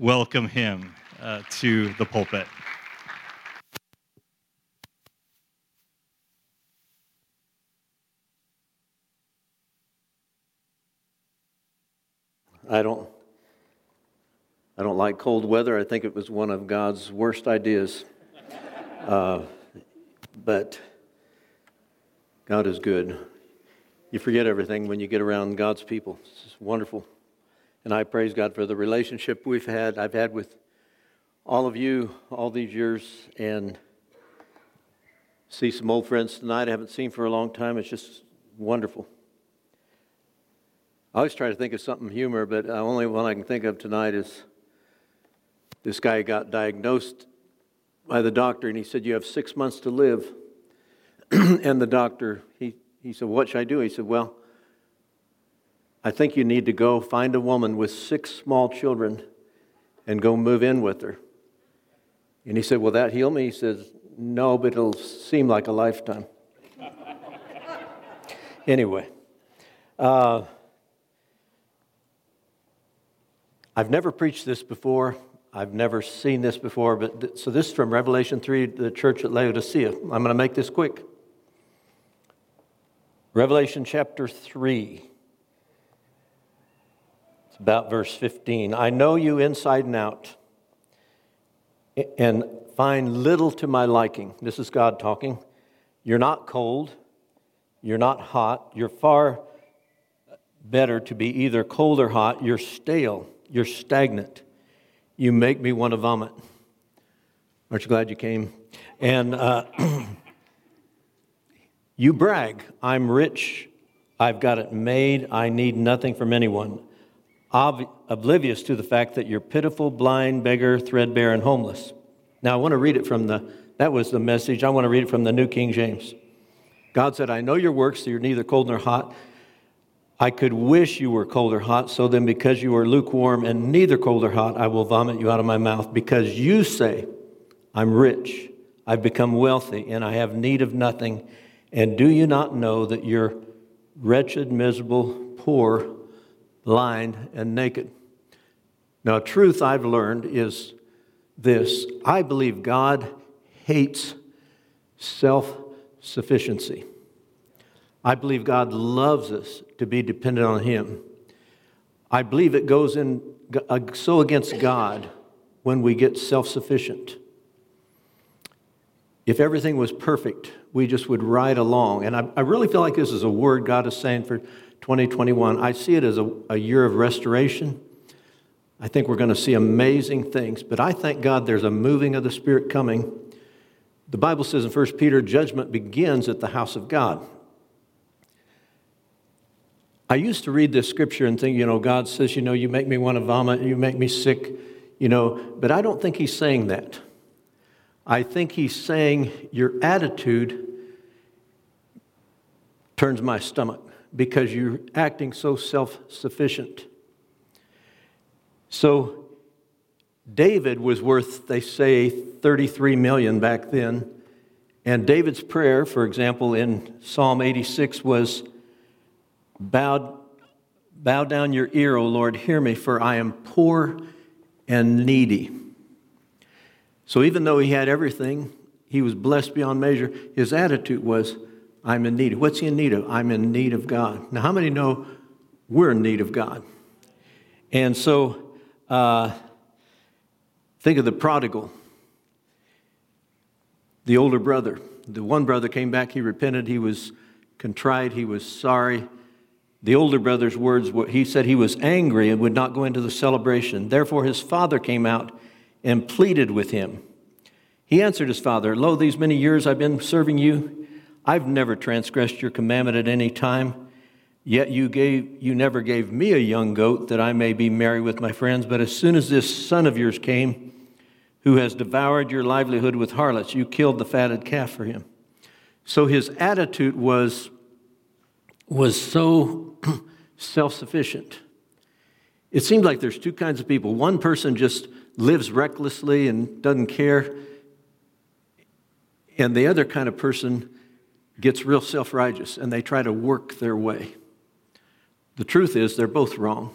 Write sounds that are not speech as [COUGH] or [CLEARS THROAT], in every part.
welcome him uh, to the pulpit. I don't, I don't like cold weather. I think it was one of God's worst ideas. Uh, but God is good. You forget everything when you get around God's people. It's wonderful. And I praise God for the relationship we've had, I've had with all of you all these years and see some old friends tonight I haven't seen for a long time. It's just wonderful. I always try to think of something humor, but the only one I can think of tonight is this guy got diagnosed by the doctor, and he said, You have six months to live. [CLEARS THROAT] and the doctor, he, he said, What should I do? He said, Well, I think you need to go find a woman with six small children and go move in with her. And he said, Will that heal me? He says, No, but it'll seem like a lifetime. [LAUGHS] anyway. Uh, I've never preached this before. I've never seen this before, but th- so this is from Revelation 3, the church at Laodicea. I'm going to make this quick. Revelation chapter 3. About verse 15. I know you inside and out, and find little to my liking. This is God talking. You're not cold, you're not hot, you're far better to be either cold or hot, you're stale. You're stagnant. You make me want to vomit. Aren't you glad you came? And uh, [CLEARS THROAT] you brag, I'm rich, I've got it made, I need nothing from anyone. Ob- oblivious to the fact that you're pitiful, blind, beggar, threadbare, and homeless. Now, I want to read it from the, that was the message. I want to read it from the New King James. God said, I know your works, so you're neither cold nor hot. I could wish you were cold or hot, so then because you are lukewarm and neither cold or hot, I will vomit you out of my mouth. Because you say, I'm rich, I've become wealthy, and I have need of nothing. And do you not know that you're wretched, miserable, poor, blind, and naked? Now, truth I've learned is this I believe God hates self sufficiency. I believe God loves us to be dependent on Him. I believe it goes in uh, so against God when we get self sufficient. If everything was perfect, we just would ride along. And I, I, really feel like this is a word God is saying for 2021. I see it as a, a year of restoration. I think we're going to see amazing things, but I thank God there's a moving of the Spirit coming. The Bible says in 1 Peter, judgment begins at the house of God. I used to read this scripture and think, you know, God says, you know, you make me want to vomit, you make me sick, you know, but I don't think he's saying that. I think he's saying your attitude turns my stomach because you're acting so self sufficient. So, David was worth, they say, 33 million back then. And David's prayer, for example, in Psalm 86 was, Bow, bow down your ear, O Lord, hear me, for I am poor and needy. So even though he had everything, he was blessed beyond measure, his attitude was, I'm in need. of. What's he in need of? I'm in need of God. Now, how many know we're in need of God? And so, uh, think of the prodigal, the older brother. The one brother came back, he repented, he was contrite, he was sorry. The older brother's words, were he said he was angry and would not go into the celebration. Therefore, his father came out and pleaded with him. He answered his father, Lo, these many years I've been serving you. I've never transgressed your commandment at any time. Yet you, gave, you never gave me a young goat that I may be merry with my friends. But as soon as this son of yours came, who has devoured your livelihood with harlots, you killed the fatted calf for him. So his attitude was, was so [CLEARS THROAT] self sufficient. It seems like there's two kinds of people. One person just lives recklessly and doesn't care, and the other kind of person gets real self righteous and they try to work their way. The truth is, they're both wrong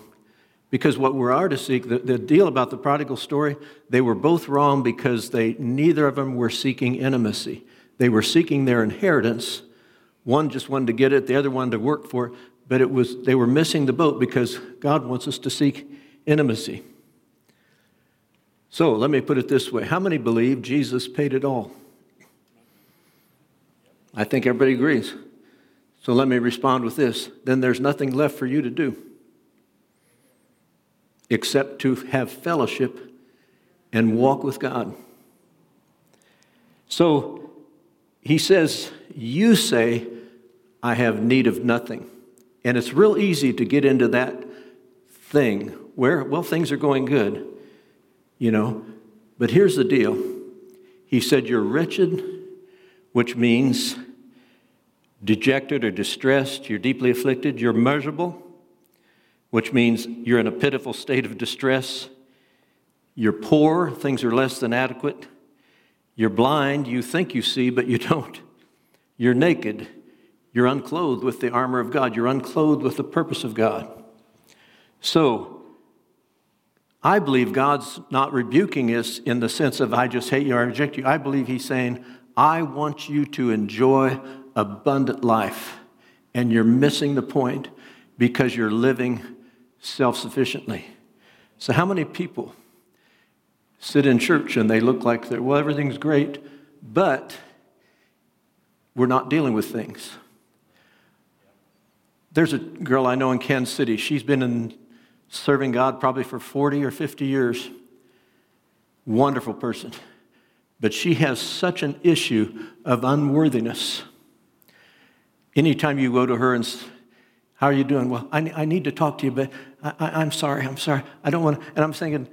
Because what we are to seek, the, the deal about the prodigal story, they were both wrong because they neither of them were seeking intimacy. They were seeking their inheritance. One just wanted to get it, the other wanted to work for it, but it was they were missing the boat because God wants us to seek intimacy. So let me put it this way. How many believe Jesus paid it all? I think everybody agrees. So let me respond with this. Then there's nothing left for you to do except to have fellowship and walk with God. So he says, You say, I have need of nothing. And it's real easy to get into that thing where, well, things are going good, you know. But here's the deal He said, You're wretched, which means dejected or distressed, you're deeply afflicted, you're miserable which means you're in a pitiful state of distress. You're poor, things are less than adequate. You're blind, you think you see, but you [LAUGHS] don't. You're naked, you're unclothed with the armor of God, you're unclothed with the purpose of God. So, I believe God's not rebuking us in the sense of, I just hate you, I reject you. I believe He's saying, I want you to enjoy abundant life. And you're missing the point because you're living self sufficiently. So, how many people sit in church and they look like they're, well, everything's great, but we're not dealing with things? There's a girl I know in Kansas City. She's been in serving God probably for 40 or 50 years. Wonderful person. But she has such an issue of unworthiness. Anytime you go to her and how are you doing? Well, I, I need to talk to you, but I, am sorry, I'm sorry. I don't want to. And I'm thinking,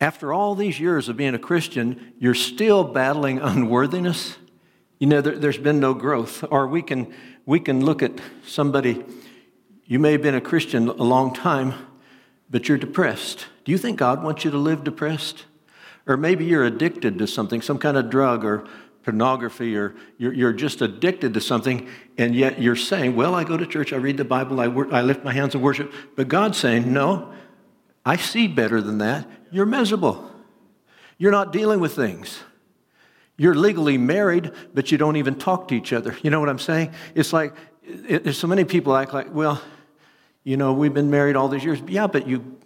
after all these years of being a Christian, you're still battling unworthiness. You know, there, has been no growth. Or we can, we can look at somebody, you may have been a Christian a long time, but you're depressed. Do you think God wants you to live depressed? Or maybe you're addicted to something, some kind of drug or pornography or you're, you're just addicted to something, and yet you're saying, Well, I go to church, I read the Bible, I, wor- I lift my hands and worship. But God's saying, No, I see better than that. You're miserable. You're not dealing with things. You're legally married, but you don't even talk to each other. You know what I'm saying? It's like, it, there's so many people act like, well, you know, we've been married all these years. Yeah, but you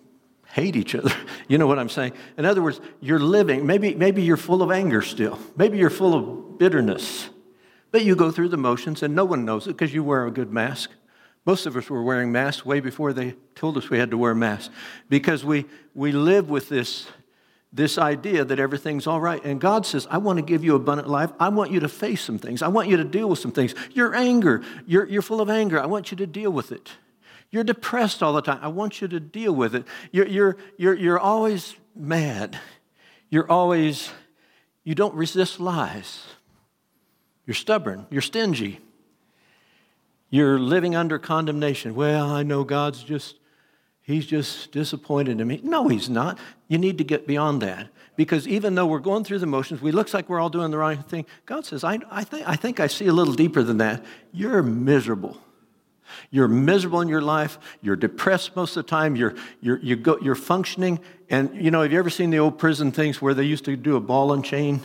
hate each other. [LAUGHS] You know what I'm saying? In other words, you're living, maybe, maybe you're full of anger still. Maybe you're full of bitterness. But you go through the motions and no one knows it because you wear a good mask. Most of us were wearing masks way before they told us we had to wear masks because we, we live with this, this idea that everything's all right. And God says, I want to give you abundant life. I want you to face some things. I want you to deal with some things. Your anger, you're, you're full of anger. I want you to deal with it. You're depressed all the time. I want you to deal with it. You're, you're, you're, you're always mad. You're always, you don't resist lies. You're stubborn. You're stingy. You're living under condemnation. Well, I know God's just, He's just disappointed in me. No, He's not. You need to get beyond that. Because even though we're going through the motions, we looks like we're all doing the right thing. God says, I, I, think, I think I see a little deeper than that. You're miserable. You're miserable in your life. You're depressed most of the time. You're, you're, you go, you're functioning. And, you know, have you ever seen the old prison things where they used to do a ball and chain?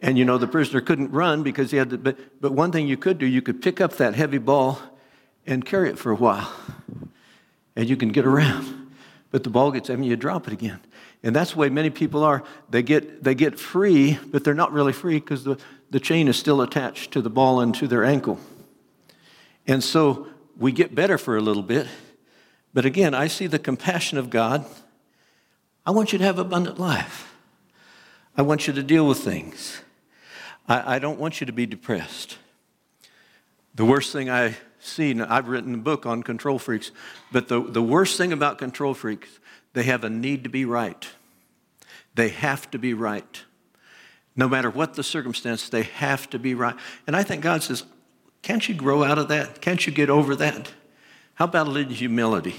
And, you know, the prisoner couldn't run because he had to, but, but one thing you could do, you could pick up that heavy ball and carry it for a while. And you can get around. But the ball gets heavy, you drop it again. And that's the way many people are. They get, they get free, but they're not really free because the, the chain is still attached to the ball and to their ankle. And so we get better for a little bit. But again, I see the compassion of God. I want you to have abundant life. I want you to deal with things. I, I don't want you to be depressed. The worst thing I see, and I've written a book on control freaks, but the, the worst thing about control freaks, they have a need to be right. They have to be right. No matter what the circumstance, they have to be right. And I think God says, can't you grow out of that? Can't you get over that? How about a little humility?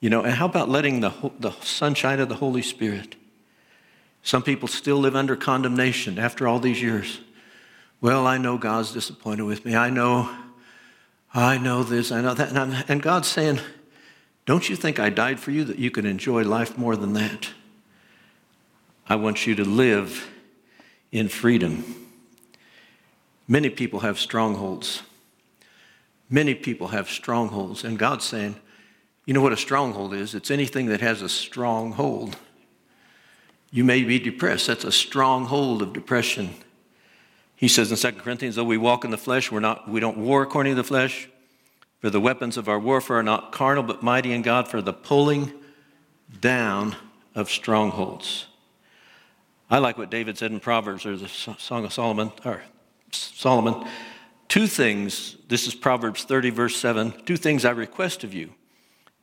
You know, and how about letting the, the sunshine of the Holy Spirit? Some people still live under condemnation after all these years. Well, I know God's disappointed with me. I know, I know this, I know that. And, and God's saying, Don't you think I died for you that you could enjoy life more than that? I want you to live in freedom. Many people have strongholds. Many people have strongholds. And God's saying, you know what a stronghold is? It's anything that has a strong hold. You may be depressed. That's a stronghold of depression. He says in 2 Corinthians, though we walk in the flesh, we're not, we don't war according to the flesh. For the weapons of our warfare are not carnal, but mighty in God for the pulling down of strongholds. I like what David said in Proverbs, or the Song of Solomon, or Solomon. Two things, this is Proverbs 30, verse 7. Two things I request of you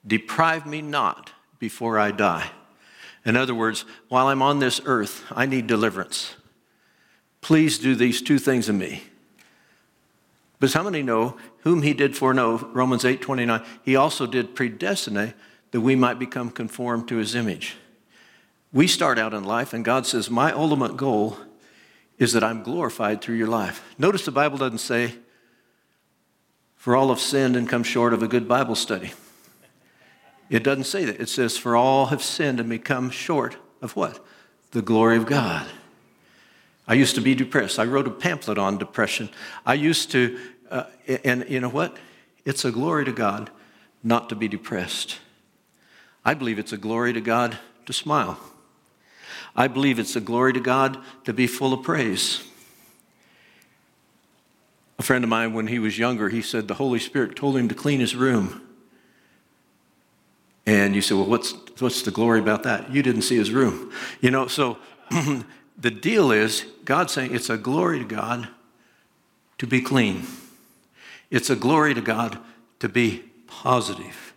deprive me not before I die. In other words, while I'm on this earth, I need deliverance. Please do these two things in me. But how many know whom he did foreknow, Romans 8 29, he also did predestinate that we might become conformed to his image. We start out in life, and God says, My ultimate goal is that I'm glorified through your life. Notice the Bible doesn't say, For all have sinned and come short of a good Bible study. It doesn't say that. It says, For all have sinned and become short of what? The glory of God. I used to be depressed. I wrote a pamphlet on depression. I used to, uh, and you know what? It's a glory to God not to be depressed. I believe it's a glory to God to smile. I believe it's a glory to God to be full of praise. A friend of mine, when he was younger, he said the Holy Spirit told him to clean his room. And you say, well, what's, what's the glory about that? You didn't see his room. You know, so [CLEARS THROAT] the deal is God saying it's a glory to God to be clean. It's a glory to God to be positive.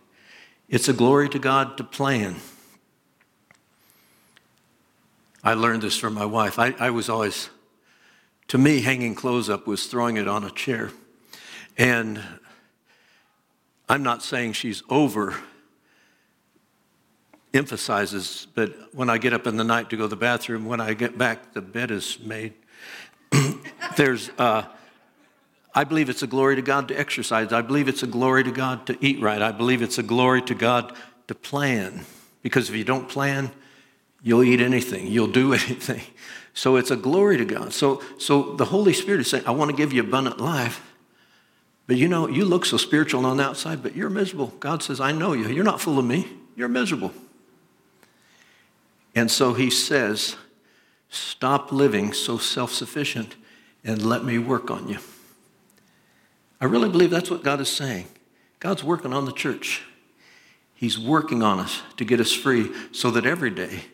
It's a glory to God to plan. I learned this from my wife. I, I was always, to me, hanging clothes up was throwing it on a chair. And I'm not saying she's over emphasizes, but when I get up in the night to go to the bathroom, when I get back, the bed is made. [COUGHS] There's, uh, I believe it's a glory to God to exercise. I believe it's a glory to God to eat right. I believe it's a glory to God to plan. Because if you don't plan, you'll eat anything, you'll do [LAUGHS] anything. So it's a glory to God. So, so the Holy Spirit is saying, I want to give you abundant life. But you know, you look so spiritual on the outside, but you're miserable. God says, I know you. You're not full of me. You're miserable. And so he says, Stop living so self sufficient and let me work on you. I really believe that's what God is saying. God's working on the church. He's working on us to get us free so that every day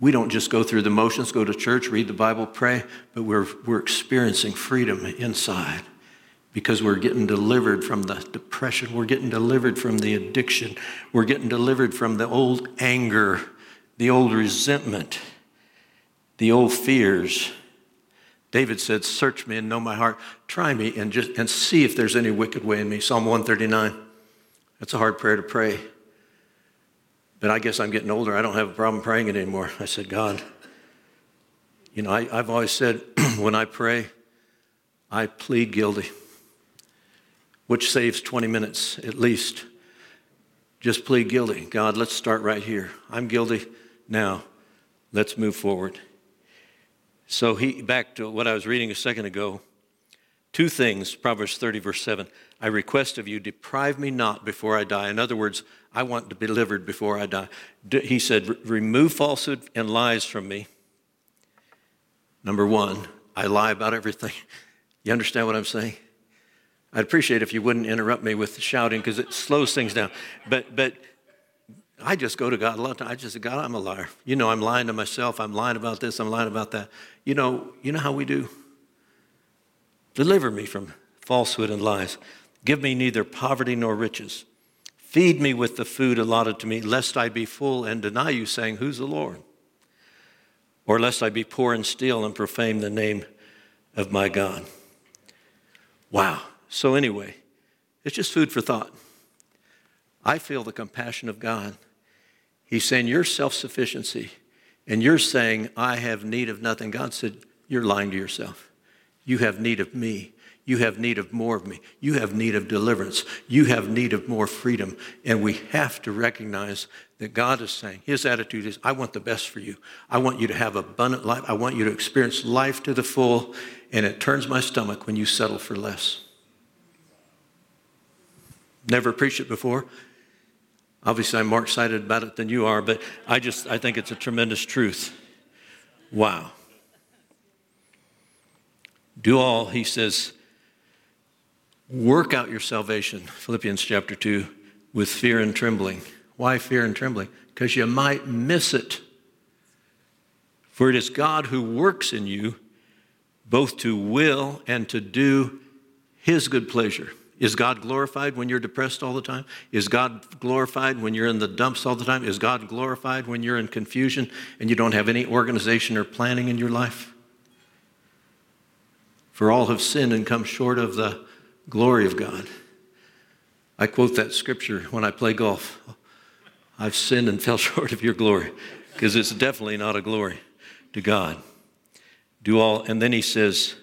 we don't just go through the motions, go to church, read the Bible, pray, but we're, we're experiencing freedom inside because we're getting delivered from the depression. We're getting delivered from the addiction. We're getting delivered from the old anger the old resentment, the old fears. David said, Search me and know my heart. Try me and just and see if there's any wicked way in me. Psalm 139. That's a hard prayer to pray. But I guess I'm getting older. I don't have a problem praying it anymore. I said, God, you know, I, I've always said [CLEARS THROAT] when I pray, I plead guilty, which saves 20 minutes at least. Just plead guilty. God, let's start right here. I'm guilty. Now, let's move forward. So he back to what I was reading a second ago. Two things, Proverbs 30, verse 7. I request of you, deprive me not before I die. In other words, I want to be delivered before I die. He said, remove falsehood and lies from me. Number one, I lie about everything. [LAUGHS] You understand what I'm saying? I'd appreciate if you wouldn't interrupt me with shouting because it slows things down. But, but I just go to God a lot of times. I just God, I'm a liar. You know, I'm lying to myself. I'm lying about this. I'm lying about that. You know, you know how we do? Deliver me from falsehood and lies. Give me neither poverty nor riches. Feed me with the food allotted to me, lest I be full and deny you, saying, Who's the Lord? Or lest I be poor and steal and profane the name of my God. Wow. So, anyway, it's just food for thought. I feel the compassion of God He's saying, Your self sufficiency, and you're saying, I have need of nothing. God said, You're lying to yourself. You have need of me. You have need of more of me. You have need of deliverance. You have need of more freedom. And we have to recognize that God is saying, His attitude is, I want the best for you. I want you to have abundant life. I want you to experience life to the full. And it turns my stomach when you settle for less. Never preached it before. Obviously, I'm more excited about it than you are, but I just I think it's a tremendous truth. Wow. Do all, he says, work out your salvation, Philippians chapter 2, with fear and trembling. Why fear and trembling? Because you might miss it. For it is God who works in you both to will and to do his good pleasure. Is God glorified when you're depressed all the time? Is God glorified when you're in the dumps all the time? Is God glorified when you're in confusion and you don't have any organization or planning in your life? For all have sinned and come short of the glory of God. I quote that scripture when I play golf. I've sinned and [LAUGHS] fell short of your glory because it's definitely not a glory to God. Do all, and then he says,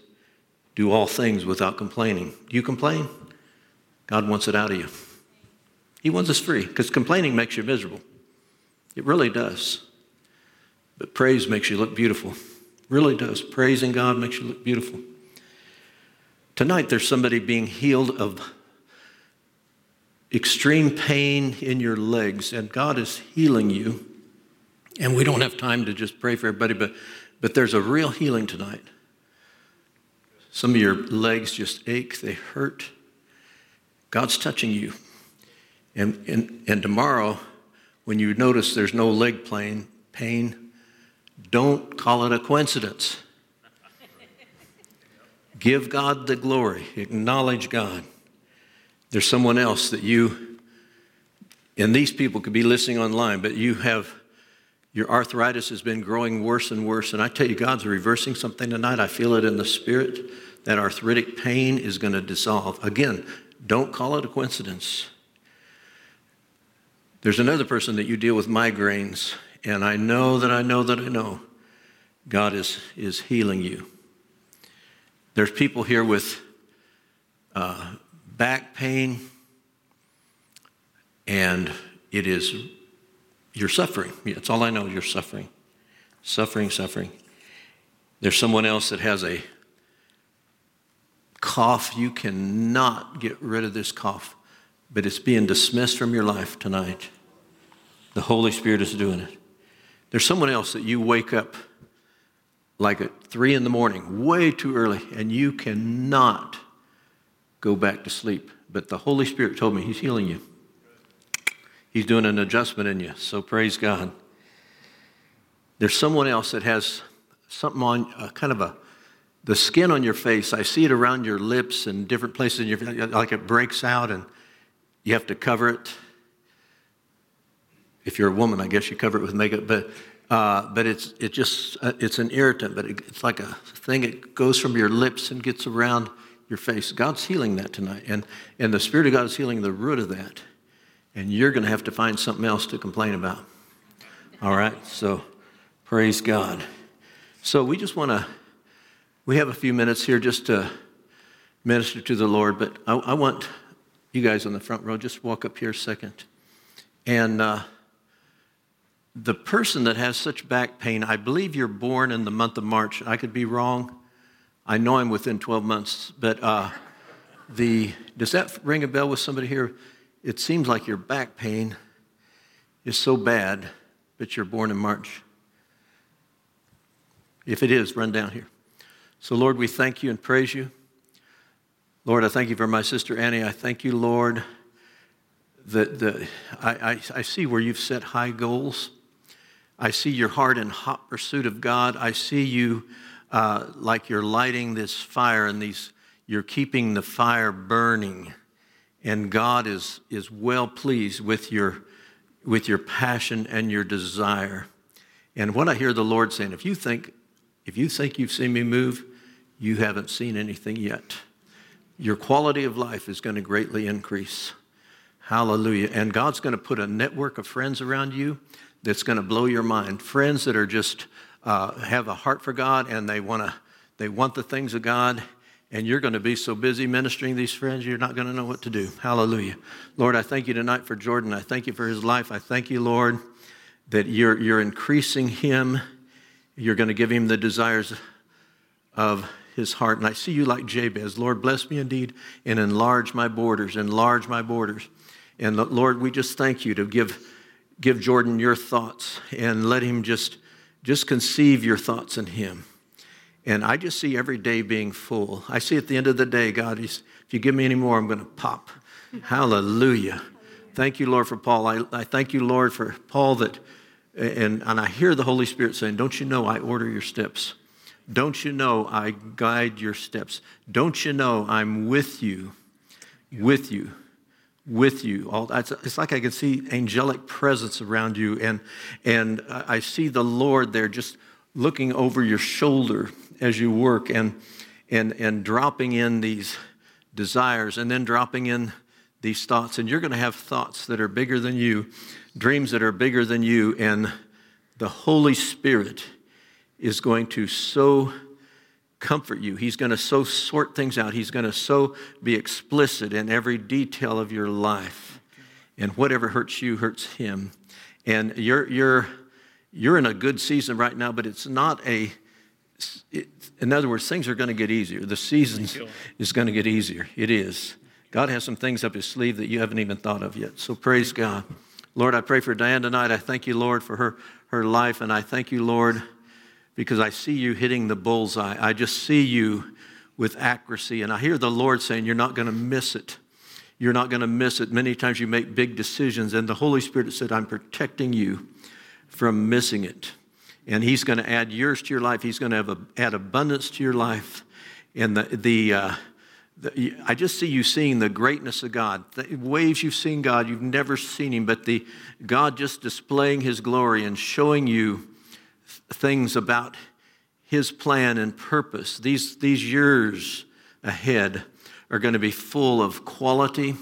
do all things without complaining. Do you complain? God wants it out of you. He wants us free because complaining makes you miserable. It really does. But praise makes you look beautiful. Really does. Praising God makes you look beautiful. Tonight, there's somebody being healed of extreme pain in your legs, and God is healing you. And we don't have time to just pray for everybody, but, but there's a real healing tonight. Some of your legs just ache, they hurt. God's touching you. And, and, and tomorrow, when you notice there's no leg pain, pain, don't call it a coincidence. Give God the glory, acknowledge God. There's someone else that you, and these people could be listening online, but you have, your arthritis has been growing worse and worse. And I tell you, God's reversing something tonight. I feel it in the spirit. That arthritic pain is going to dissolve. Again, don't call it a coincidence. There's another person that you deal with migraines, and I know that I know that I know God is, is healing you. There's people here with uh, back pain, and it is, you're suffering. That's all I know, you're suffering. Suffering, suffering. There's someone else that has a cough, you cannot get rid of this cough, but it's being dismissed from your life tonight. The Holy Spirit is doing it. There's someone else that you wake up like at three in the morning, way too early, and you cannot go back to sleep. But the Holy Spirit told me He's healing you. He's doing an adjustment in you. So praise God. There's someone else that has something on, uh, kind of a the skin on your face, I see it around your lips and different places in your face, like it breaks out and you have to cover it. If you're a woman, I guess you cover it with makeup, but uh, but it's it just uh, it's an irritant, but it, it's like a thing. It goes from your lips and gets around your face. God's healing that tonight, and and the Spirit of God is healing the root of that. And you're going to have to find something else to complain about. All right, so praise God. So we just want to we have a few minutes here just to minister to the Lord, but I, I want you guys on the front row, just walk up here a second. And uh, the person that has such back pain, I believe you're born in the month of March. I could be wrong. I know I'm within 12 months, but uh, the does that ring a bell with somebody here? It seems like your back pain is so bad, but you're born in March. If it is, run down here. So, Lord, we thank you and praise you. Lord, I thank you for my sister Annie. I thank you, Lord, that the, I, I, I see where you've set high goals. I see your heart in hot pursuit of God. I see you uh, like you're lighting this fire and these, you're keeping the fire burning. And God is, is well pleased with your, with your passion and your desire. And what I hear the Lord saying, if you think, if you think you've seen me move, you haven't seen anything yet. Your quality of life is going to greatly increase. Hallelujah. And God's going to put a network of friends around you that's going to blow your mind. Friends that are just uh, have a heart for God and they want to they want the things of God and you're going to be so busy ministering these friends, you're not going to know what to do. Hallelujah. Lord, I thank you tonight for Jordan. I thank you for his life. I thank you, Lord, that you're, you're increasing him. You're going to give him the desires of his heart. And I see you like Jabez. Lord, bless me indeed and enlarge my borders, enlarge my borders. And Lord, we just thank you to give, give Jordan your thoughts and let him just, just conceive your thoughts in him. And I just see every day being full. I see at the end of the day, God, if you give me any more, I'm going to pop. Hallelujah. Thank you, Lord, for Paul. I, I thank you, Lord, for Paul that, and, and I hear the Holy Spirit saying, Don't you know I order your steps? Don't you know I guide your steps? Don't you know I'm with you, with you, with you? All, it's like I can see angelic presence around you, and, and I see the Lord there just looking over your shoulder as you work and, and, and dropping in these desires and then dropping in these thoughts. And you're going to have thoughts that are bigger than you, dreams that are bigger than you, and the Holy Spirit is going to so comfort you. He's going to so sort things out. He's going to so be explicit in every detail of your life. And whatever hurts you hurts him. And you're, you're, you're in a good season right now, but it's not a it, in other words, things are going to get easier. The season is going to get easier. It is. God has some things up his sleeve that you haven't even thought of yet. So praise God. Lord, I pray for Diane tonight. I thank you, Lord, for her, her life. And I thank you, Lord, because I see you hitting the bullseye. I just see you with accuracy. And I hear the Lord saying, You're not going to miss it. You're not going to miss it. Many times you make big decisions, and the Holy Spirit said, I'm protecting you from missing it and He's going to add years to your life. He's going to have a, add abundance to your life. And the, the, uh, the, I just see you seeing the greatness of God. The ways you've seen God, you've never seen Him, but the God just displaying His glory and showing you things about His plan and purpose. These, these years ahead are going to be full of quality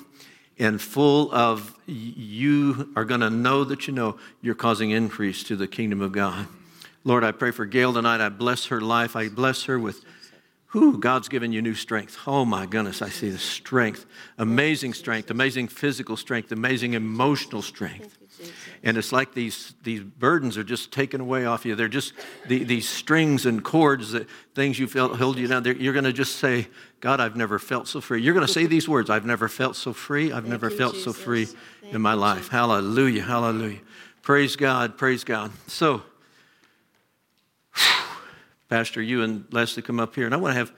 and full of you are going to know that you know you're causing increase to the kingdom of God. Lord, I pray for Gail tonight. I bless her life. I bless her with, who God's given you new strength. Oh my goodness, I see the strength. Amazing strength, amazing physical strength, amazing emotional strength. And it's like these, these burdens are just taken away off you. They're just the, these strings and cords, that things you felt held you down. You're going to just say, God, I've never felt so free. You're going to say these words I've never felt so free. I've never felt so free in my life. Hallelujah, hallelujah. Praise God, praise God. So, Pastor, you and Leslie come up here, and I want to have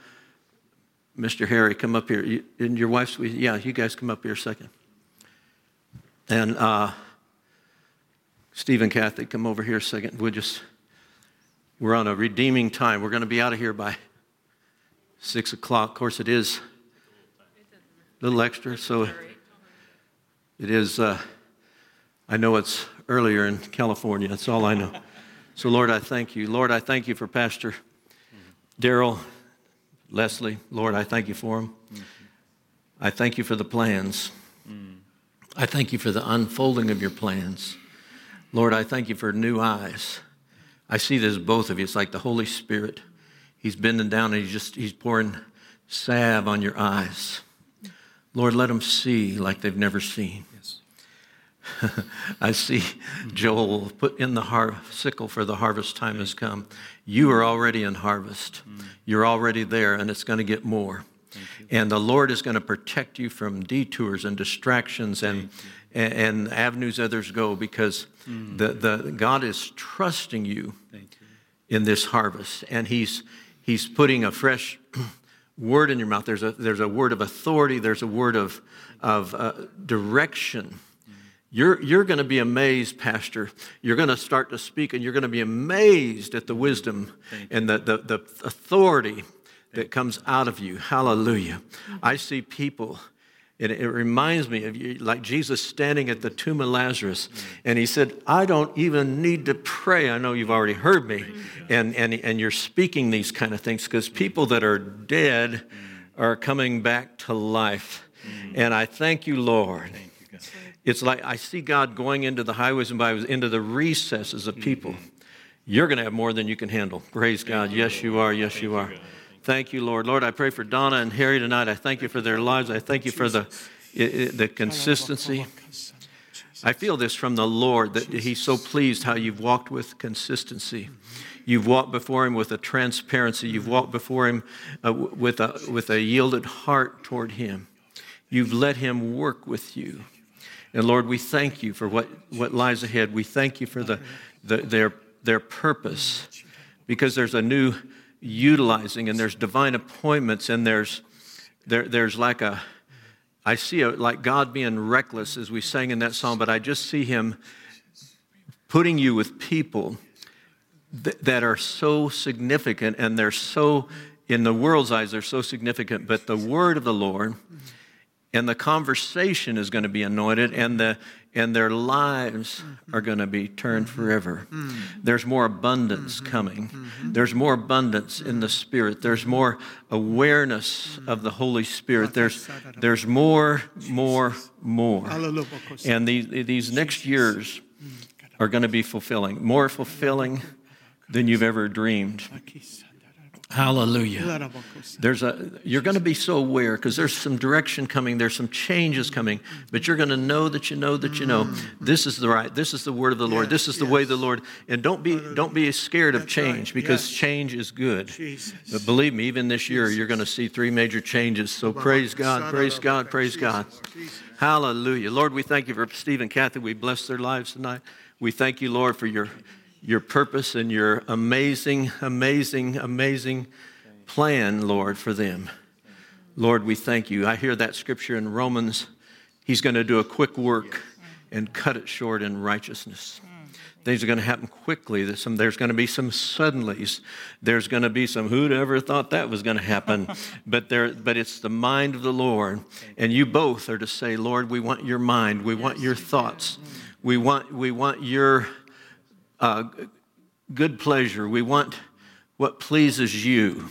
Mr. Harry come up here. You, and your wife's, yeah, you guys come up here a second. And uh, Steve and Kathy, come over here a second. We'll just, we're on a redeeming time. We're going to be out of here by six o'clock. Of course, it is a little extra, so it is. Uh, I know it's earlier in California. That's all I know. So, Lord, I thank you. Lord, I thank you for Pastor Daryl, Leslie. Lord, I thank you for him. I thank you for the plans. I thank you for the unfolding of your plans. Lord, I thank you for new eyes. I see this both of you. It's like the Holy Spirit. He's bending down and he's just he's pouring salve on your eyes. Lord, let them see like they've never seen. [LAUGHS] I see Joel put in the har- sickle for the harvest time has come. You are already in harvest. You're already there, and it's going to get more. And the Lord is going to protect you from detours and distractions and, and, and, avenues others go because mm. the, the, God is trusting you, you, in this harvest. And He's, he's putting a fresh [CLEARS THROAT] word in your mouth. There's a, there's a word of authority, there's a word of, of uh, direction you're, you're going to be amazed, Pastor. You're going to start to speak and you're going to be amazed at the wisdom and the, the, the authority that comes out of you. Hallelujah. I see people, and it reminds me of you, like Jesus standing at the tomb of Lazarus, and he said, I don't even need to pray. I know you've already heard me. And, and, and you're speaking these kind of things because people that are dead are coming back to life. And I thank you, Lord. It's like I see God going into the highways and byways, into the recesses of people. You're going to have more than you can handle. Praise God. Yes, you are. Yes, you are. Thank you, Lord. Lord, I pray for Donna and Harry tonight. I thank you for their lives. I thank you for the, the consistency. I feel this from the Lord that He's so pleased how you've walked with consistency. You've walked before Him with a transparency. You've walked before Him uh, with, a, with a yielded heart toward Him. You've let Him work with you. And Lord, we thank you for what, what lies ahead. We thank you for the, the, their, their purpose because there's a new utilizing and there's divine appointments and there's, there, there's like a, I see it like God being reckless as we sang in that song, but I just see Him putting you with people th- that are so significant and they're so, in the world's eyes, they're so significant, but the word of the Lord and the conversation is going to be anointed and the and their lives are going to be turned forever. There's more abundance coming. There's more abundance in the spirit. There's more awareness of the holy spirit. There's there's more more more. And these these next years are going to be fulfilling more fulfilling than you've ever dreamed Hallelujah. There's a you're going to be so aware because there's some direction coming, there's some changes coming, but you're going to know that you know that you know this is the right, this is the word of the Lord, this is the way of the Lord, and don't be don't be scared of change because change is good. But believe me, even this year you're going to see three major changes. So praise God, praise God, praise God. Hallelujah. Lord, we thank you for Steve and Kathy. We bless their lives tonight. We thank you, Lord, for your your purpose and your amazing, amazing, amazing plan, Lord, for them. Lord, we thank you. I hear that scripture in Romans. He's going to do a quick work and cut it short in righteousness. Things are going to happen quickly. There's, some, there's going to be some suddenlies. There's going to be some who'd ever thought that was going to happen. [LAUGHS] but there, but it's the mind of the Lord, and you both are to say, Lord, we want your mind. We want your thoughts. We want we want your uh, good pleasure. We want what pleases you.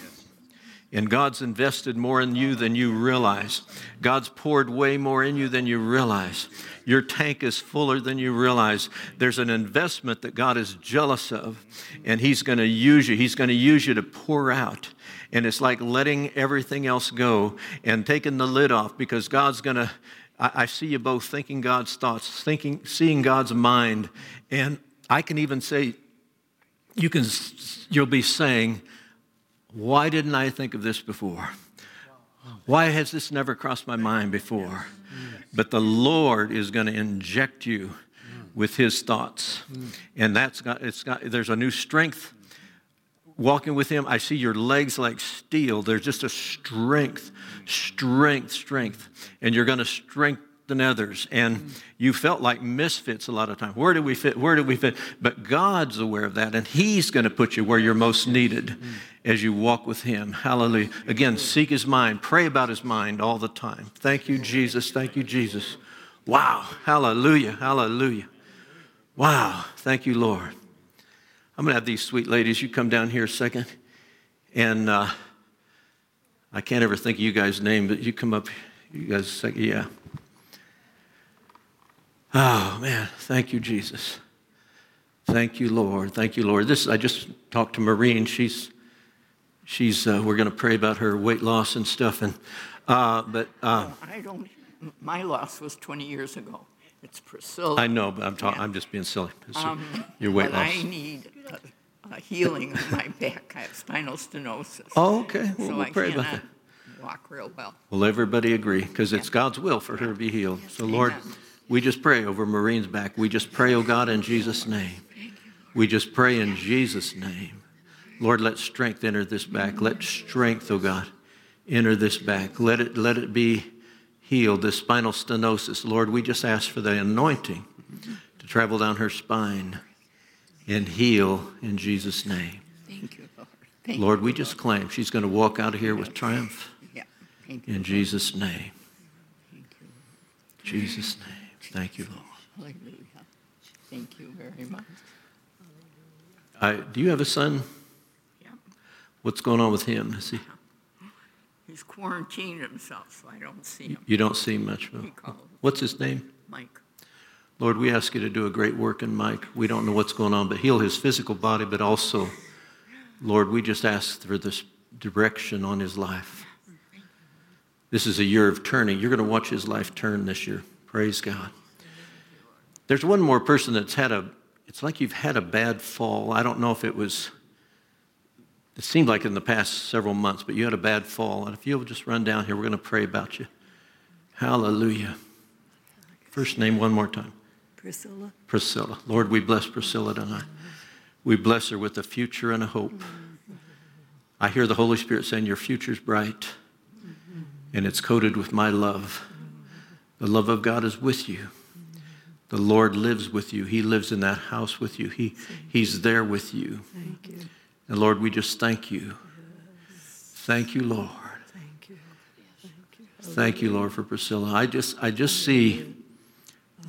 And God's invested more in you than you realize. God's poured way more in you than you realize. Your tank is fuller than you realize. There's an investment that God is jealous of, and He's going to use you. He's going to use you to pour out. And it's like letting everything else go and taking the lid off because God's going to. I, I see you both thinking God's thoughts, thinking, seeing God's mind, and I can even say, you can, you'll be saying, why didn't I think of this before? Why has this never crossed my mind before? But the Lord is going to inject you with His thoughts, and that's got it's got. There's a new strength walking with Him. I see your legs like steel. There's just a strength, strength, strength, and you're going to strengthen others. And you felt like misfits a lot of times. Where do we fit? Where do we fit? But God's aware of that, and He's going to put you where you're most needed as you walk with Him. Hallelujah. Again, seek His mind, pray about His mind all the time. Thank you, Jesus. Thank you, Jesus. Wow. Hallelujah. Hallelujah. Wow. Thank you, Lord. I'm going to have these sweet ladies. You come down here a second. And uh, I can't ever think of you guys' name, but you come up. You guys, yeah. Oh, man. Thank you, Jesus. Thank you, Lord. Thank you, Lord. This I just talked to Maureen. She's she's uh, we're going to pray about her weight loss and stuff. And uh, but uh, I don't, my loss was 20 years ago. It's Priscilla. I know, but I'm talking. I'm just being silly. Your weight loss. I need a, a healing of my back. I have spinal stenosis. Oh, okay. Well, So we'll I pray about that. walk real well. Will everybody agree? Because it's God's will for her to be healed. So, Lord, Amen. We just pray over Maureen's back. We just pray, oh God, in Jesus' name. We just pray in Jesus' name. Lord, let strength enter this back. Let strength, oh God, enter this back. Let it, let it be healed, this spinal stenosis. Lord, we just ask for the anointing to travel down her spine and heal in Jesus' name. Thank you, Lord. Thank Lord, we just claim she's going to walk out of here with triumph Yeah, thank you. in Jesus' name. Thank you. Jesus' name. Thank you, Lord. Hallelujah. Thank you very much. I, do you have a son? Yeah. What's going on with him? Is he, He's quarantined himself, so I don't see him. you don't see much of him. What's his name? Mike. Lord, we ask you to do a great work in Mike. We don't know what's going on, but heal his physical body, but also, Lord, we just ask for this direction on his life. This is a year of turning. You're going to watch his life turn this year. Praise God. There's one more person that's had a, it's like you've had a bad fall. I don't know if it was, it seemed like in the past several months, but you had a bad fall. And if you'll just run down here, we're going to pray about you. Hallelujah. First name one more time. Priscilla. Priscilla. Lord, we bless Priscilla tonight. We bless her with a future and a hope. I hear the Holy Spirit saying, Your future's bright, and it's coated with my love. The love of God is with you. The Lord lives with you. He lives in that house with you. He, he's there with you. Thank you. And Lord, we just thank you. Thank you, Lord. Thank you. Thank you. Lord, for Priscilla. I just, I just see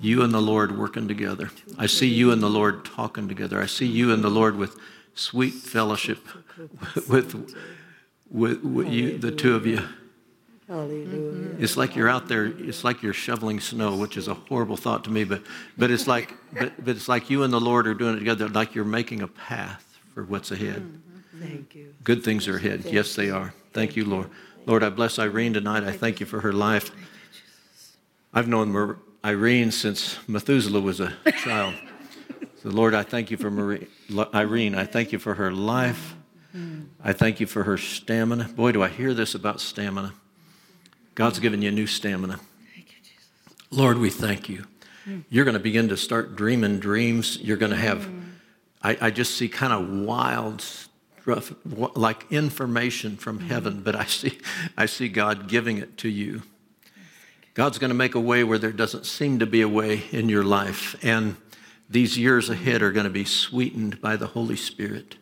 you and the Lord working together. I see you and the Lord talking together. I see you and the Lord with sweet fellowship [LAUGHS] with, with, with you, the two of you. Hallelujah. It's like you're out there. It's like you're shoveling snow, which is a horrible thought to me. But, but it's like, but, but it's like you and the Lord are doing it together. Like you're making a path for what's ahead. Mm-hmm. Thank you. Good things are ahead. Yes, they are. Thank you, Lord. Lord, I bless Irene tonight. I thank you for her life. I've known Irene since Methuselah was a child. [LAUGHS] So, Lord, I thank you for Marie, Irene. I thank you for her life. Mm. I thank you for her stamina. Boy, do I hear this about stamina. God's given you new stamina. Lord, we thank you. You're going to begin to start dreaming dreams. You're going to have, I, I just see kind of wild, rough, like information from heaven, but I see, I see God giving it to you. God's going to make a way where there doesn't seem to be a way in your life. And these years ahead are going to be sweetened by the Holy Spirit.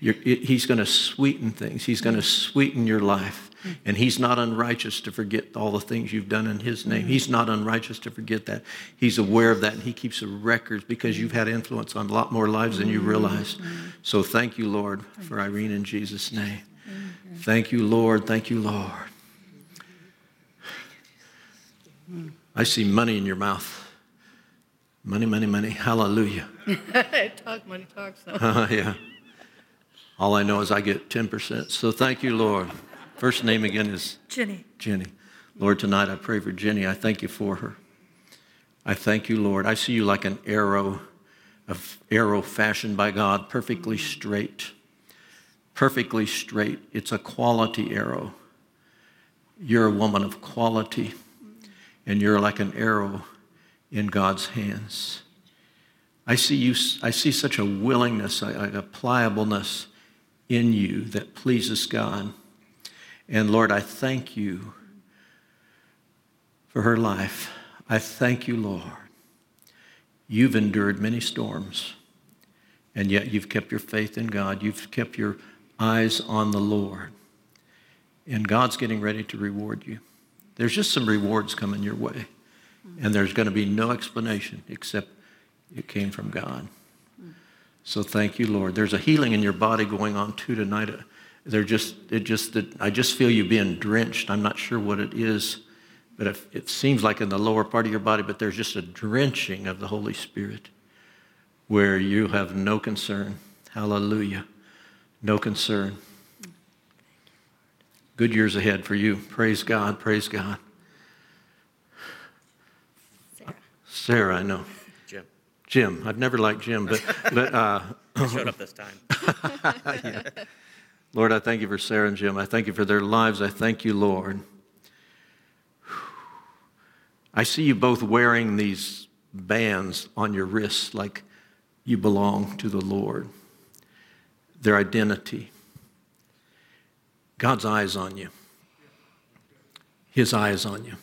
You're, he's going to sweeten things, He's going to sweeten your life. And He's not unrighteous to forget all the things you've done in His name. He's not unrighteous to forget that. He's aware of that and He keeps a record because you've had influence on a lot more lives than you realize. So thank you, Lord, for Irene in Jesus' name. Thank you, Lord. Thank you, Lord. I see money in your mouth. Money, money, money. Hallelujah. [LAUGHS] Talk money talks. [LAUGHS] Uh, yeah. All I know is I get 10%. So thank you, Lord. First name again is Jenny. Jenny. Lord, tonight I pray for Jenny. I thank you for her. I thank you, Lord. I see you like an arrow, a arrow fashioned by God, perfectly straight. Perfectly straight. It's a quality arrow. You're a woman of quality, and you're like an arrow in God's hands. I see you. I see such a willingness, a, a pliableness in you that pleases God. And Lord, I thank you for her life. I thank you, Lord. You've endured many storms, and yet you've kept your faith in God. You've kept your eyes on the Lord. And God's getting ready to reward you. There's just some rewards coming your way, and there's going to be no explanation except it came from God. So thank you, Lord. There's a healing in your body going on too tonight. They're just, it just, that I just feel you being drenched. I'm not sure what it is, but it, it seems like in the lower part of your body, but there's just a drenching of the Holy Spirit where you have no concern. Hallelujah. No concern. Good years ahead for you. Praise God. Praise God. Sarah. Sarah, I know. Jim. Jim. I've never liked Jim, but, [LAUGHS] but uh, Showed up this time. [LAUGHS] Lord, I thank you for Sarah and Jim. I thank you for their lives. I thank you, Lord. I see you both wearing these bands on your wrists like you belong to the Lord. Their identity. God's eyes on you. His eyes on you.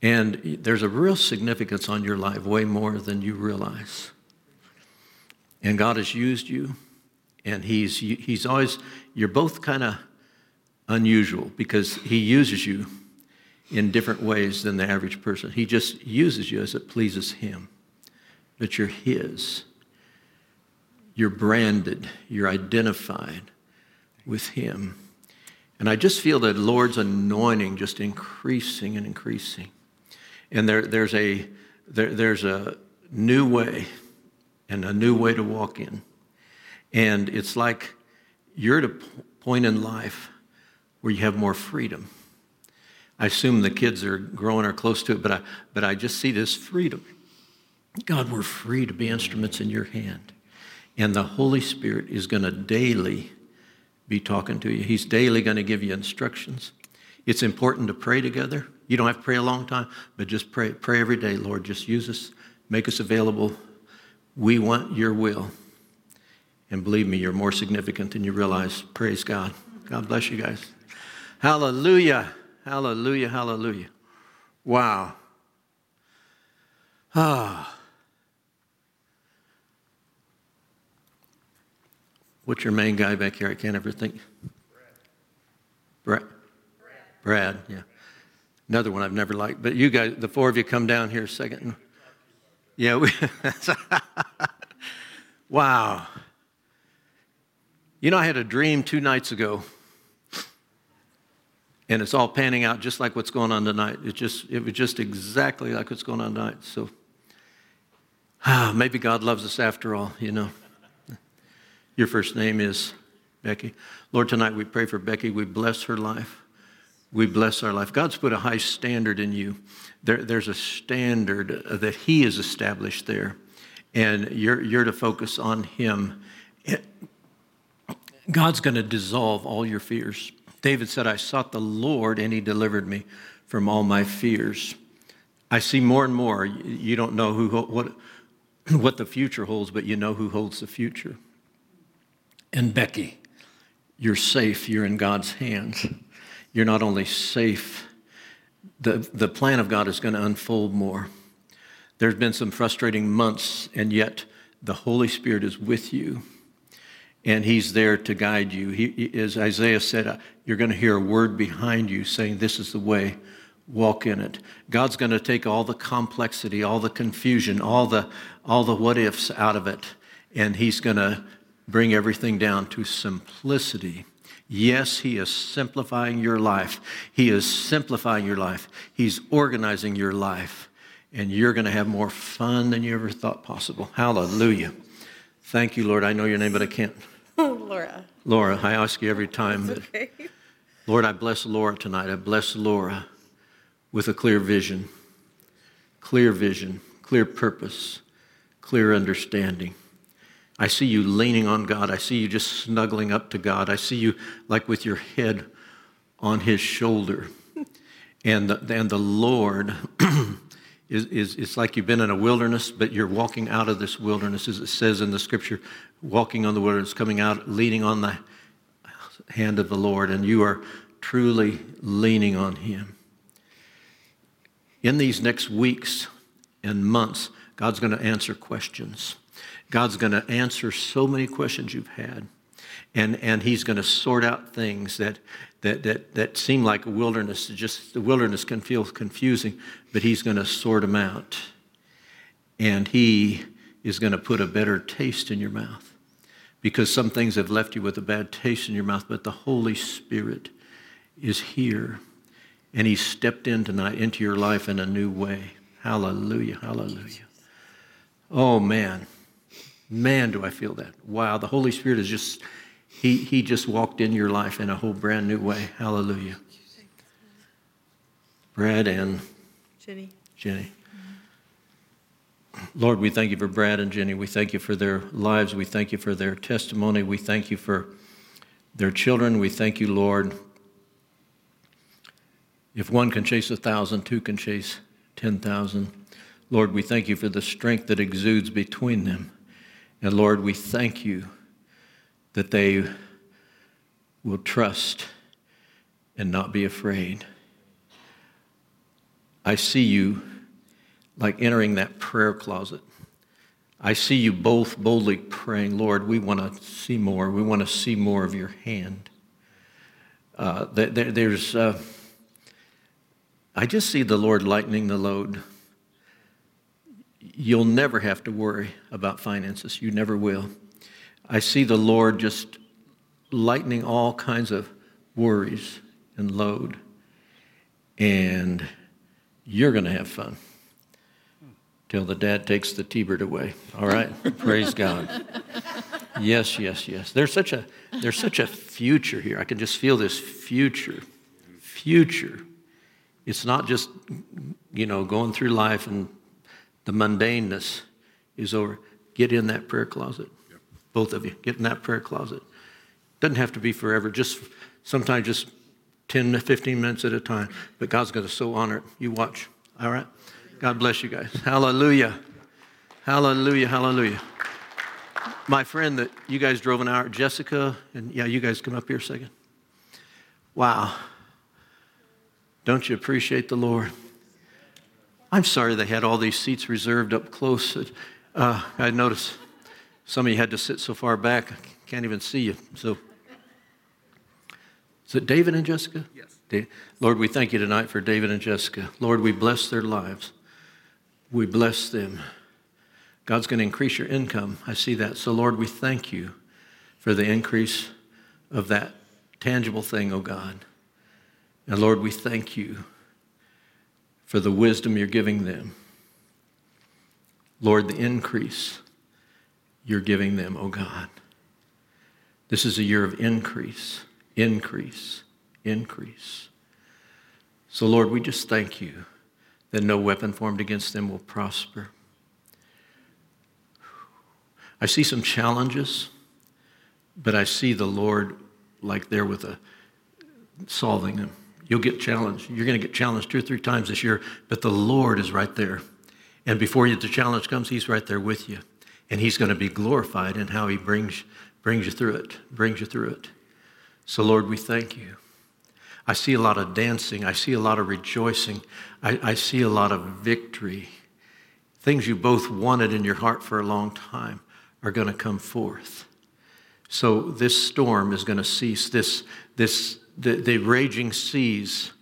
And there's a real significance on your life, way more than you realize. And God has used you, and He's, he's always, you're both kind of unusual because He uses you in different ways than the average person. He just uses you as it pleases Him. But you're His. You're branded, you're identified with Him. And I just feel that Lord's anointing just increasing and increasing. And there, there's, a, there, there's a new way and a new way to walk in. And it's like you're at a, point in life where you have more freedom. I assume the kids are growing or close to it, but I, but I just see this freedom. God, we're free to be instruments in your hand. And the Holy Spirit is going to daily be talking to you. He's daily going to give you instructions. It's important to pray together. You don't have to pray a long time, but just pray, pray every day. Lord, just use us, make us available. We want your will. And believe me, you're more significant than you realize. Praise God. God bless you guys. Hallelujah. Hallelujah. Hallelujah. Wow. Ah. What's your main guy back here? I can't ever think. Brad. Brad, yeah. Another one I've never liked. But you guys, the four of you, come down here a second. Yeah, we, [LAUGHS] wow. You know, I had a dream two nights ago, and it's all panning out just like what's going on tonight. It just, it was just exactly like what's going on tonight. So, ah, [SIGHS] maybe God loves us after all. You know. Your first name is Becky. Lord, tonight we pray for Becky. We bless her life. We bless our life. God's put a high standard in you. There, there's a standard that He has established there, and you're, you're to focus on Him. God's going to dissolve all your fears. David said, I sought the Lord, and He delivered me from all my fears. I see more and more. You don't know who, what, what the future holds, but you know who holds the future. And Becky, you're safe. You're in God's hands. You're not only safe, the, the plan of God is going to unfold more. There's been some frustrating months, and yet the Holy Spirit is with you, and He's there to guide you. He, as Isaiah said, uh, you're going to hear a word behind you saying, This is the way, walk in it. God's going to take all the complexity, all the confusion, all the, all the what ifs out of it, and He's going to bring everything down to simplicity. Yes, He is simplifying your life. He is simplifying your life. He's organizing your life. And you're going to have more fun than you ever thought possible. Hallelujah. Thank you, Lord. I know your name, but I can't. [LAUGHS] Laura. Laura, I ask you every time. Okay. Lord, I bless Laura tonight. I bless Laura with a clear vision, clear vision, clear purpose, clear understanding. I see you leaning on God. I see you just snuggling up to God. I see you like with your head on his shoulder. [LAUGHS] And the, and the Lord [CLEARS THROAT] is, is it's like you've been in a wilderness, but you're walking out of this wilderness, as it says in the scripture, walking on the wilderness, coming out, leaning on the hand of the Lord, and you are truly leaning on him. In these next weeks and months, God's going to answer questions. God's going to answer so many questions you've had. And, and he's going to sort out things that, that, that, that seem like a wilderness. Just the wilderness can feel confusing, but he's going to sort them out. And he is going to put a better taste in your mouth. Because some things have left you with a bad taste in your mouth, but the Holy Spirit is here. And he stepped in tonight into your life in a new way. Hallelujah, hallelujah. Oh, man. Man, do I feel that. Wow, the Holy Spirit is just, he, he just walked in your life in a whole brand new way. Hallelujah. Brad and Jenny. Jenny. Lord, we thank you for Brad and Jenny. We thank you for their lives. We thank you for their testimony. We thank you for their children. We thank you, Lord. If one can chase a thousand, two can chase 10,000. Lord, we thank you for the strength that exudes between them. And Lord, we thank you that they will trust and not be afraid. I see you like entering that prayer closet. I see you both boldly praying, Lord, we want to see more. We want to see more of your hand. Uh, there, there's, uh, I just see the Lord lightening the load. You'll never have to worry about finances. You never will. I see the Lord just lightening all kinds of worries and load. And you're going to have fun till the dad takes the T-bird away. All right? [LAUGHS] Praise God. Yes, yes, yes. There's such a there's such a future here. I can just feel this future. Future. It's not just you know going through life and the mundaneness is over. Get in that prayer closet. Both of you. Get in that prayer closet. Doesn't have to be forever. Just sometimes just 10 to 15 minutes at a time. But God's going to so honor it. You watch. All right? God bless you guys. Hallelujah. Hallelujah. Hallelujah my friend that you guys drove an hour, Jessica, and yeah, you guys come up here a second. Wow. Don't you appreciate the Lord? I'm sorry they had all these seats reserved up close. Uh, I noticed some of you had to sit so far back, I can't even see you. So, is it David and Jessica? Yes. Lord, we thank you tonight for David and Jessica. Lord, we bless their lives. We bless them. God's going to increase your income. I see that. So, Lord, we thank you for the increase of that tangible thing, oh God. And Lord, we thank you for the wisdom you're giving them. Lord, the increase you're giving them, oh God. This is a year of increase, increase, increase. So, Lord, we just thank you that no weapon formed against them will prosper. I see some challenges, but I see the Lord like there with a solving them. You'll get challenged. You're going to get challenged two or three times this year, but the Lord is right there. And before you, the challenge comes, He's right there with you. And He's going to be glorified in how He brings, brings you through it, brings you through it. So, Lord, we thank you. I see a lot of dancing. I see a lot of rejoicing. I, I see a lot of victory. Things you both wanted in your heart for a long time are going to come forth. So this storm is going to cease. This, this, the, the raging seas,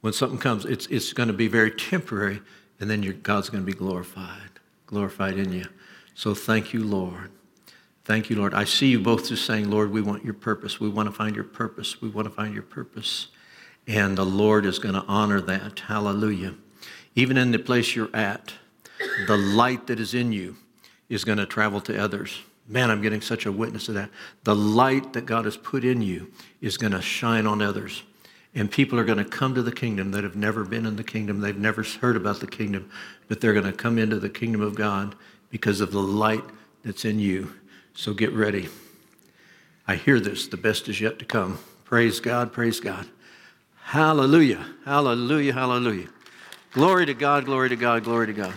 when something comes, it's, it's going to be very temporary, and then your, God's going to be glorified, glorified in you. So thank you, Lord. Thank you, Lord. I see you both just saying, Lord, we want your purpose. We want to find your purpose. We want to find your purpose. And the Lord is going to honor that. Hallelujah. Even in the place you're at, the light that is in you is going to travel to others. Man, I'm getting such a witness of that. The light that God has put in you is going to shine on others. And people are going to come to the kingdom that have never been in the kingdom. They've never heard about the kingdom, but they're going to come into the kingdom of God because of the light that's in you. So get ready. I hear this. The best is yet to come. Praise God. Praise God. Hallelujah. Hallelujah. Hallelujah. Glory to God. Glory to God. Glory to God.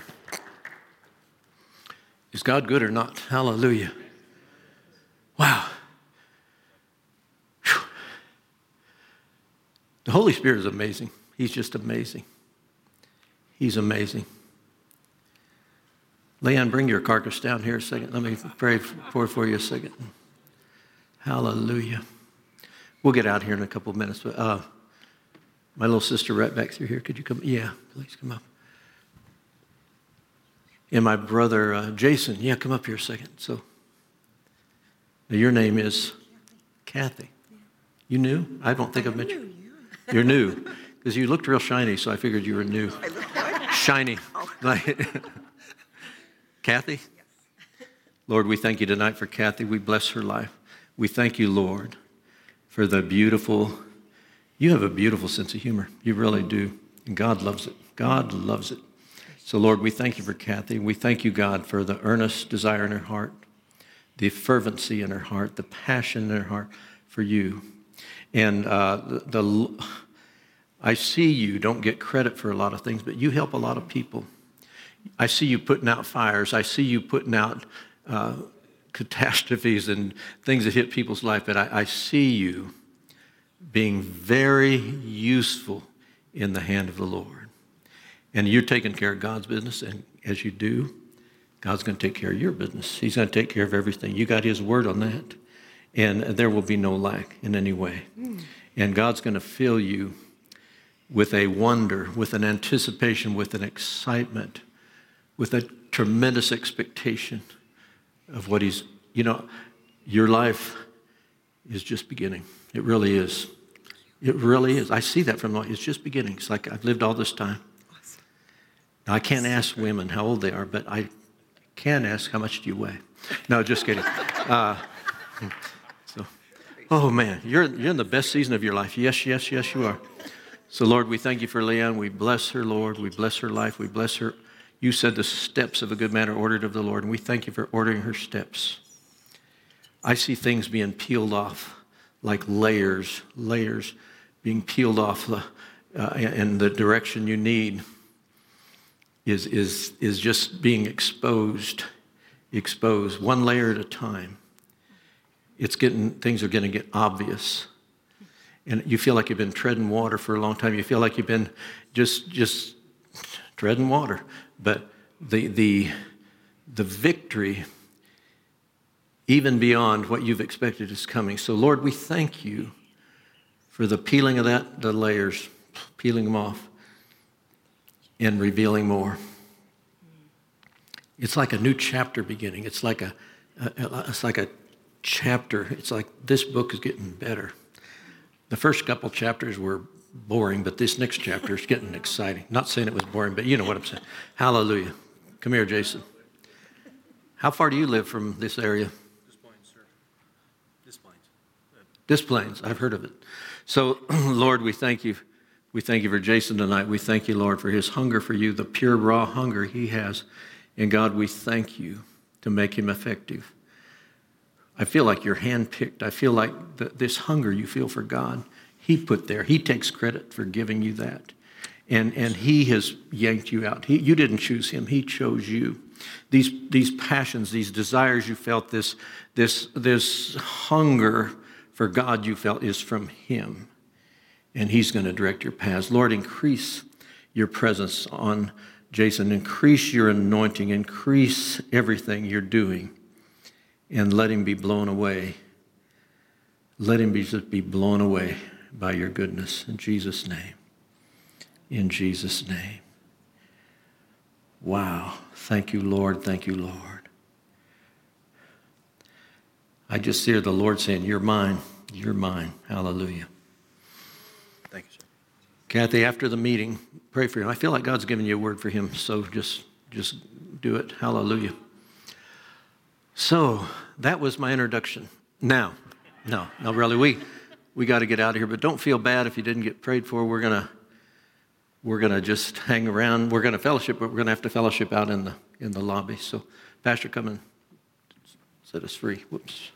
Is God good or not? Hallelujah. Wow. Whew. The Holy Spirit is amazing. He's just amazing. He's amazing. Leanne, bring your carcass down here a second. Let me pray for, for you a second. Hallelujah. We'll get out here in a couple of minutes. But uh, my little sister right back through here, could you come? Yeah, please come up and my brother uh, Jason. Yeah, come up here a second. So, your name is Kathy. You knew? I don't think I've met you. You're new because you looked real shiny, so I figured you were new. Shiny. [LAUGHS] [LAUGHS] Kathy? Lord, we thank you tonight for Kathy. We bless her life. We thank you, Lord, for the beautiful, you have a beautiful sense of humor. You really do. And God loves it. God loves it. So, Lord, we thank you for Kathy. We thank you, God, for the earnest desire in her heart, the fervency in her heart, the passion in her heart for you. And uh, the, the, I see you don't get credit for a lot of things, but you help a lot of people. I see you putting out fires. I see you putting out uh, catastrophes and things that hit people's life, but I, I see you being very useful in the hand of the Lord. And you're taking care of God's business, and as you do, God's going to take care of your business. He's going to take care of everything. You got His word on that, and there will be no lack in any way. And God's going to fill you with a wonder, with an anticipation, with an excitement, with a tremendous expectation of what He's, you know, your life is just beginning. It really is. It really is. I see that from it's just beginning. It's like I've lived all this time. Now, I can't ask women how old they are, but I can ask how much do you weigh. No, just kidding. [LAUGHS] Uh, So, oh man, you're, you're in the best season of your life. Yes, yes, yes, you are. So, Lord, we thank you for Leanne. We bless her, Lord. We bless her life. We bless her. You said the steps of a good man are ordered of the Lord, and we thank you for ordering her steps. I see things being peeled off like layers, layers being peeled off the, uh, in the direction you need is, is, is just being exposed, exposed one layer at a time. It's getting, things are going to get obvious. And you feel like you've been treading water for a long time. You feel like you've been just, just treading water. But the, the, the victory, even beyond what you've expected, is coming. So, Lord, we thank you for the peeling of that, the layers, peeling them off and revealing more. It's like a new chapter beginning. It's like a, a, it's like a chapter. It's like this book is getting better. The first couple chapters were boring, but this next chapter is getting exciting. Not saying it was boring, but you know what I'm saying. Hallelujah. Come here, Jason. How far do you live from this area? Des Plaines, sir. Des Plaines. Des Plaines. I've heard of it. So, [CLEARS THROAT] Lord, we thank you. We thank you for Jason tonight. We thank you, Lord, for his hunger for you, the pure, raw hunger he has. And God, we thank you to make him effective. I feel like you're handpicked. I feel like the, this hunger you feel for God, he put there. He takes credit for giving you that. And, and he has yanked you out. He, you didn't choose him, he chose you. These, these passions, these desires you felt, this, this, this hunger for God you felt is from him. And he's going to direct your paths. Lord, increase your presence on Jason. Increase your anointing. Increase everything you're doing and let him be blown away. Let him be, just be blown away by your goodness. In Jesus' name. In Jesus' name. Wow. Thank you, Lord. Thank you, Lord. I just hear the Lord saying, You're mine. You're mine. Hallelujah. Thank you, sir. Kathy, after the meeting, pray for him. I feel like God's giving you a word for him, so just just do it. Hallelujah. So that was my introduction. Now, no, no, really, we we got to get out of here. But don't feel bad if you didn't get prayed for. We're gonna we're gonna just hang around. We're gonna fellowship, but we're gonna have to fellowship out in the in the lobby. So, Pastor, come and set us free. Whoops.